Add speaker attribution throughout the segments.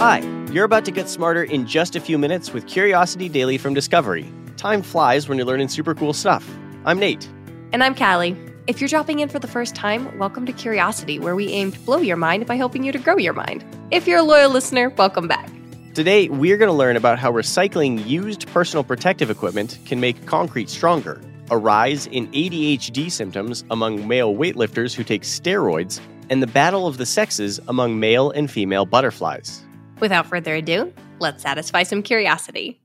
Speaker 1: Hi, you're about to get smarter in just a few minutes with Curiosity Daily from Discovery. Time flies when you're learning super cool stuff. I'm Nate.
Speaker 2: And I'm Callie. If you're dropping in for the first time, welcome to Curiosity, where we aim to blow your mind by helping you to grow your mind. If you're a loyal listener, welcome back.
Speaker 1: Today, we're going to learn about how recycling used personal protective equipment can make concrete stronger, a rise in ADHD symptoms among male weightlifters who take steroids, and the battle of the sexes among male and female butterflies.
Speaker 2: Without further ado, let's satisfy some curiosity.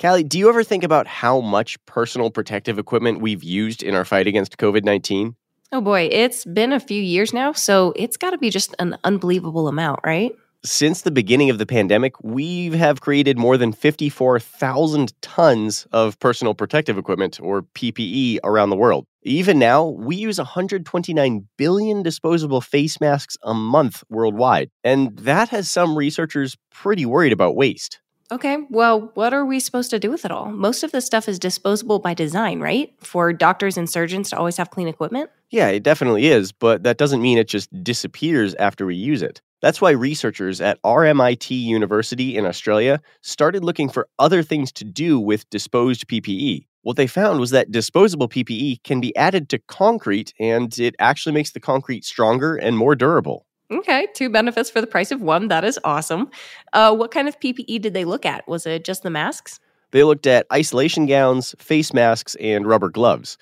Speaker 1: Callie, do you ever think about how much personal protective equipment we've used in our fight against COVID 19?
Speaker 2: Oh boy, it's been a few years now, so it's got to be just an unbelievable amount, right?
Speaker 1: Since the beginning of the pandemic, we have created more than 54,000 tons of personal protective equipment, or PPE, around the world. Even now, we use 129 billion disposable face masks a month worldwide, and that has some researchers pretty worried about waste.
Speaker 2: Okay, well, what are we supposed to do with it all? Most of the stuff is disposable by design, right? For doctors and surgeons to always have clean equipment?
Speaker 1: Yeah, it definitely is, but that doesn't mean it just disappears after we use it. That's why researchers at RMIT University in Australia started looking for other things to do with disposed PPE. What they found was that disposable PPE can be added to concrete and it actually makes the concrete stronger and more durable.
Speaker 2: Okay, two benefits for the price of one. That is awesome. Uh, what kind of PPE did they look at? Was it just the masks?
Speaker 1: They looked at isolation gowns, face masks, and rubber gloves.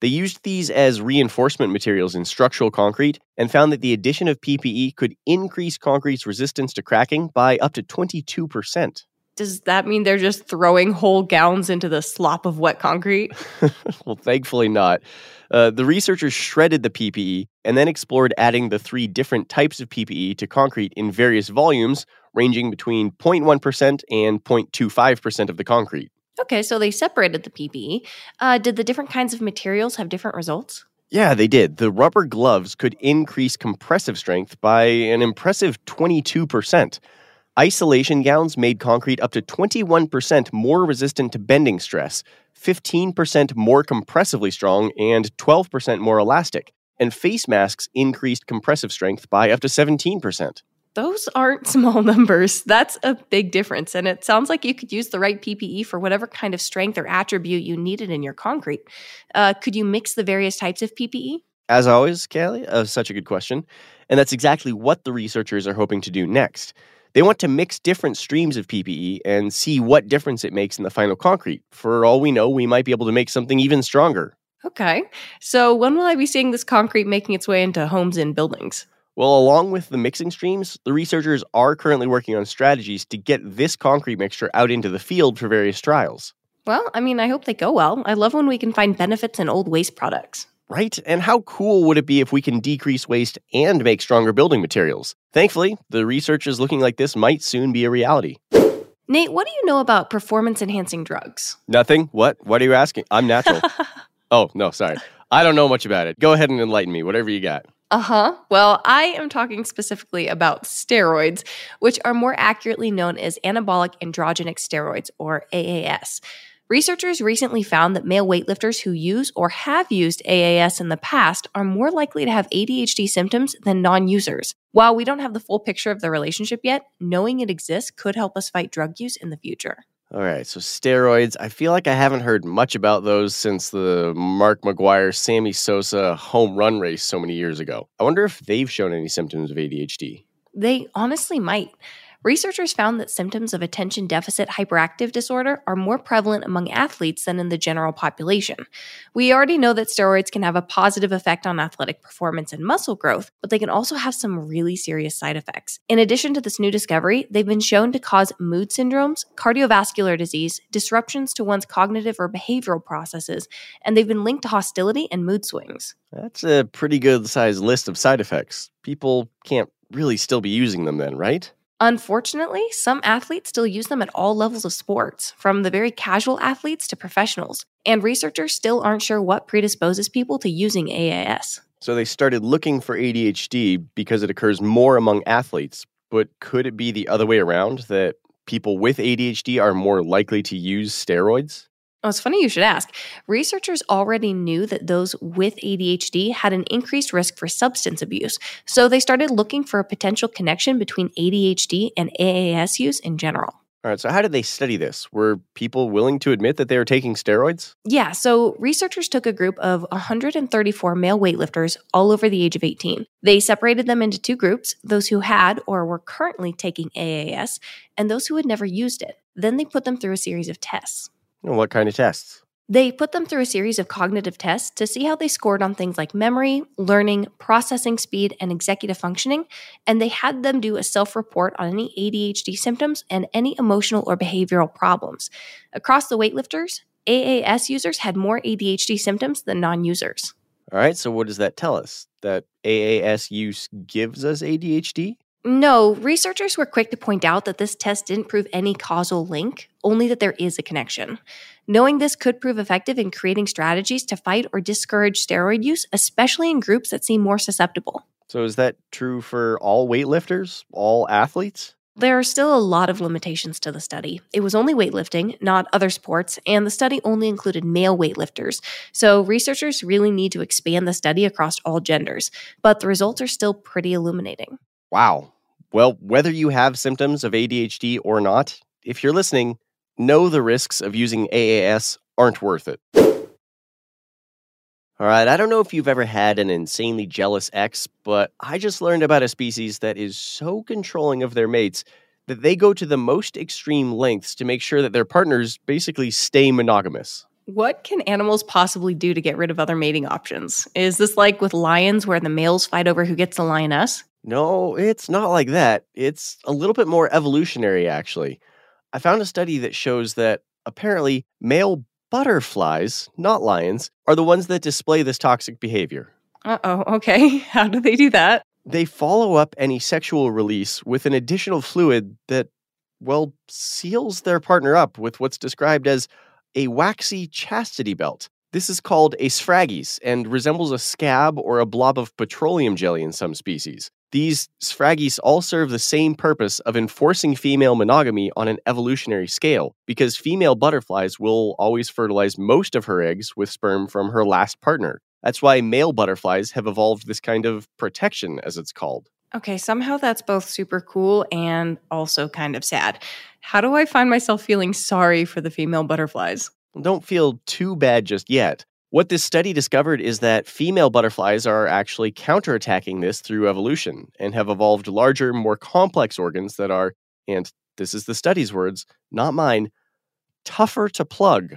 Speaker 1: They used these as reinforcement materials in structural concrete and found that the addition of PPE could increase concrete's resistance to cracking by up to 22%.
Speaker 2: Does that mean they're just throwing whole gowns into the slop of wet concrete?
Speaker 1: well, thankfully not. Uh, the researchers shredded the PPE and then explored adding the three different types of PPE to concrete in various volumes, ranging between 0.1% and 0.25% of the concrete.
Speaker 2: Okay, so they separated the PPE. Uh, did the different kinds of materials have different results?
Speaker 1: Yeah, they did. The rubber gloves could increase compressive strength by an impressive 22%. Isolation gowns made concrete up to 21% more resistant to bending stress, 15% more compressively strong, and 12% more elastic. And face masks increased compressive strength by up to 17%.
Speaker 2: Those aren't small numbers. That's a big difference. And it sounds like you could use the right PPE for whatever kind of strength or attribute you needed in your concrete. Uh, could you mix the various types of PPE?
Speaker 1: As always, Callie, uh, such a good question. And that's exactly what the researchers are hoping to do next. They want to mix different streams of PPE and see what difference it makes in the final concrete. For all we know, we might be able to make something even stronger.
Speaker 2: Okay. So, when will I be seeing this concrete making its way into homes and buildings?
Speaker 1: Well, along with the mixing streams, the researchers are currently working on strategies to get this concrete mixture out into the field for various trials.
Speaker 2: Well, I mean, I hope they go well. I love when we can find benefits in old waste products.
Speaker 1: Right? And how cool would it be if we can decrease waste and make stronger building materials? Thankfully, the research is looking like this might soon be a reality.
Speaker 2: Nate, what do you know about performance enhancing drugs?
Speaker 1: Nothing. What? What are you asking? I'm natural. oh, no, sorry. I don't know much about it. Go ahead and enlighten me, whatever you got.
Speaker 2: Uh huh. Well, I am talking specifically about steroids, which are more accurately known as anabolic androgenic steroids, or AAS. Researchers recently found that male weightlifters who use or have used AAS in the past are more likely to have ADHD symptoms than non users. While we don't have the full picture of the relationship yet, knowing it exists could help us fight drug use in the future.
Speaker 1: All right, so steroids. I feel like I haven't heard much about those since the Mark McGwire, Sammy Sosa home run race so many years ago. I wonder if they've shown any symptoms of ADHD.
Speaker 2: They honestly might. Researchers found that symptoms of attention deficit hyperactive disorder are more prevalent among athletes than in the general population. We already know that steroids can have a positive effect on athletic performance and muscle growth, but they can also have some really serious side effects. In addition to this new discovery, they've been shown to cause mood syndromes, cardiovascular disease, disruptions to one's cognitive or behavioral processes, and they've been linked to hostility and mood swings.
Speaker 1: That's a pretty good sized list of side effects. People can't really still be using them then, right?
Speaker 2: Unfortunately, some athletes still use them at all levels of sports, from the very casual athletes to professionals, and researchers still aren't sure what predisposes people to using AAS.
Speaker 1: So they started looking for ADHD because it occurs more among athletes, but could it be the other way around that people with ADHD are more likely to use steroids?
Speaker 2: Oh, it's funny you should ask. Researchers already knew that those with ADHD had an increased risk for substance abuse, so they started looking for a potential connection between ADHD and AAS use in general.
Speaker 1: All right, so how did they study this? Were people willing to admit that they were taking steroids?
Speaker 2: Yeah, so researchers took a group of 134 male weightlifters all over the age of 18. They separated them into two groups those who had or were currently taking AAS, and those who had never used it. Then they put them through a series of tests.
Speaker 1: What kind of tests?
Speaker 2: They put them through a series of cognitive tests to see how they scored on things like memory, learning, processing speed, and executive functioning, and they had them do a self report on any ADHD symptoms and any emotional or behavioral problems. Across the weightlifters, AAS users had more ADHD symptoms than non users.
Speaker 1: All right, so what does that tell us? That AAS use gives us ADHD?
Speaker 2: No, researchers were quick to point out that this test didn't prove any causal link, only that there is a connection. Knowing this could prove effective in creating strategies to fight or discourage steroid use, especially in groups that seem more susceptible.
Speaker 1: So, is that true for all weightlifters, all athletes?
Speaker 2: There are still a lot of limitations to the study. It was only weightlifting, not other sports, and the study only included male weightlifters. So, researchers really need to expand the study across all genders, but the results are still pretty illuminating.
Speaker 1: Wow. Well, whether you have symptoms of ADHD or not, if you're listening, know the risks of using AAS aren't worth it. All right, I don't know if you've ever had an insanely jealous ex, but I just learned about a species that is so controlling of their mates that they go to the most extreme lengths to make sure that their partners basically stay monogamous.
Speaker 2: What can animals possibly do to get rid of other mating options? Is this like with lions where the males fight over who gets the lioness?
Speaker 1: No, it's not like that. It's a little bit more evolutionary, actually. I found a study that shows that apparently male butterflies, not lions, are the ones that display this toxic behavior.
Speaker 2: Uh oh, okay. How do they do that?
Speaker 1: They follow up any sexual release with an additional fluid that, well, seals their partner up with what's described as a waxy chastity belt. This is called a sphragis and resembles a scab or a blob of petroleum jelly in some species. These sphragis all serve the same purpose of enforcing female monogamy on an evolutionary scale, because female butterflies will always fertilize most of her eggs with sperm from her last partner. That's why male butterflies have evolved this kind of protection, as it's called.
Speaker 2: Okay, somehow that's both super cool and also kind of sad. How do I find myself feeling sorry for the female butterflies?
Speaker 1: Don't feel too bad just yet. What this study discovered is that female butterflies are actually counterattacking this through evolution and have evolved larger, more complex organs that are, and this is the study's words, not mine, tougher to plug.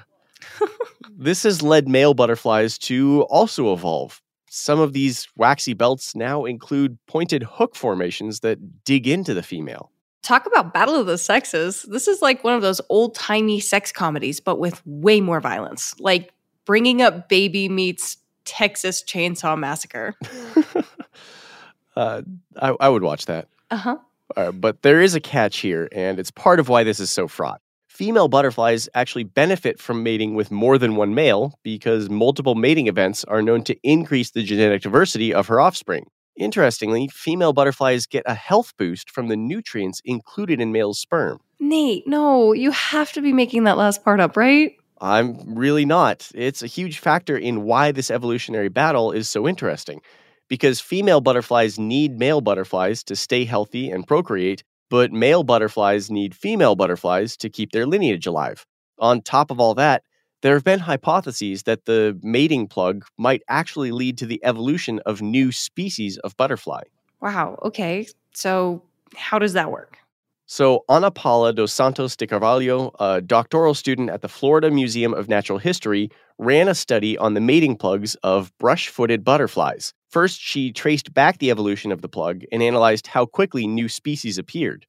Speaker 1: this has led male butterflies to also evolve. Some of these waxy belts now include pointed hook formations that dig into the female.
Speaker 2: Talk about Battle of the Sexes. This is like one of those old timey sex comedies, but with way more violence. Like bringing up baby meets Texas Chainsaw Massacre.
Speaker 1: uh, I, I, would watch that.
Speaker 2: Uh-huh.
Speaker 1: Uh, but there is a catch here, and it's part of why this is so fraught. Female butterflies actually benefit from mating with more than one male because multiple mating events are known to increase the genetic diversity of her offspring. Interestingly, female butterflies get a health boost from the nutrients included in male sperm.
Speaker 2: Nate, no, you have to be making that last part up, right?
Speaker 1: I'm really not. It's a huge factor in why this evolutionary battle is so interesting. Because female butterflies need male butterflies to stay healthy and procreate, but male butterflies need female butterflies to keep their lineage alive. On top of all that, there have been hypotheses that the mating plug might actually lead to the evolution of new species of butterfly.
Speaker 2: Wow, okay. So, how does that work?
Speaker 1: So, Ana Paula dos Santos de Carvalho, a doctoral student at the Florida Museum of Natural History, ran a study on the mating plugs of brush footed butterflies. First, she traced back the evolution of the plug and analyzed how quickly new species appeared.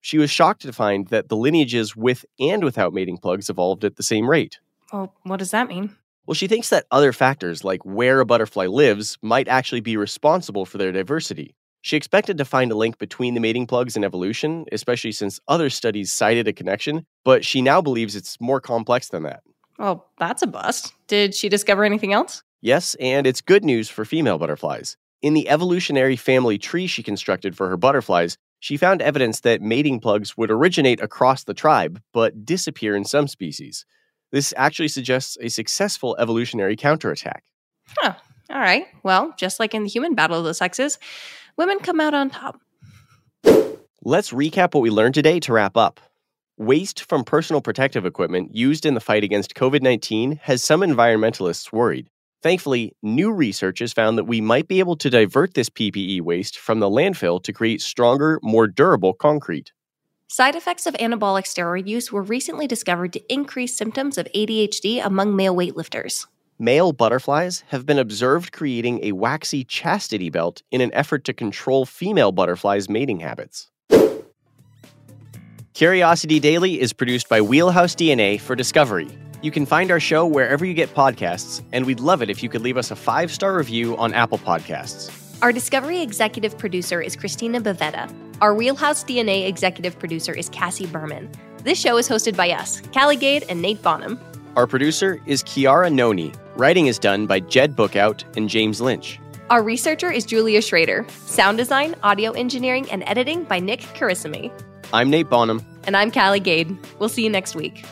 Speaker 1: She was shocked to find that the lineages with and without mating plugs evolved at the same rate.
Speaker 2: Well, what does that mean?
Speaker 1: Well, she thinks that other factors, like where a butterfly lives, might actually be responsible for their diversity. She expected to find a link between the mating plugs and evolution, especially since other studies cited a connection, but she now believes it's more complex than that.
Speaker 2: Well, that's a bust. Did she discover anything else?
Speaker 1: Yes, and it's good news for female butterflies. In the evolutionary family tree she constructed for her butterflies, she found evidence that mating plugs would originate across the tribe, but disappear in some species. This actually suggests a successful evolutionary counterattack.
Speaker 2: Huh. All right. Well, just like in the human battle of the sexes, women come out on top.
Speaker 1: Let's recap what we learned today to wrap up. Waste from personal protective equipment used in the fight against COVID 19 has some environmentalists worried. Thankfully, new research has found that we might be able to divert this PPE waste from the landfill to create stronger, more durable concrete.
Speaker 2: Side effects of anabolic steroid use were recently discovered to increase symptoms of ADHD among male weightlifters.
Speaker 1: Male butterflies have been observed creating a waxy chastity belt in an effort to control female butterflies' mating habits. Curiosity Daily is produced by Wheelhouse DNA for Discovery. You can find our show wherever you get podcasts, and we'd love it if you could leave us a five star review on Apple Podcasts.
Speaker 2: Our Discovery executive producer is Christina Bavetta. Our Wheelhouse DNA executive producer is Cassie Berman. This show is hosted by us, Callie Gade and Nate Bonham.
Speaker 1: Our producer is Kiara Noni. Writing is done by Jed Bookout and James Lynch.
Speaker 2: Our researcher is Julia Schrader. Sound design, audio engineering, and editing by Nick Carissimi.
Speaker 1: I'm Nate Bonham.
Speaker 2: And I'm Callie Gade. We'll see you next week.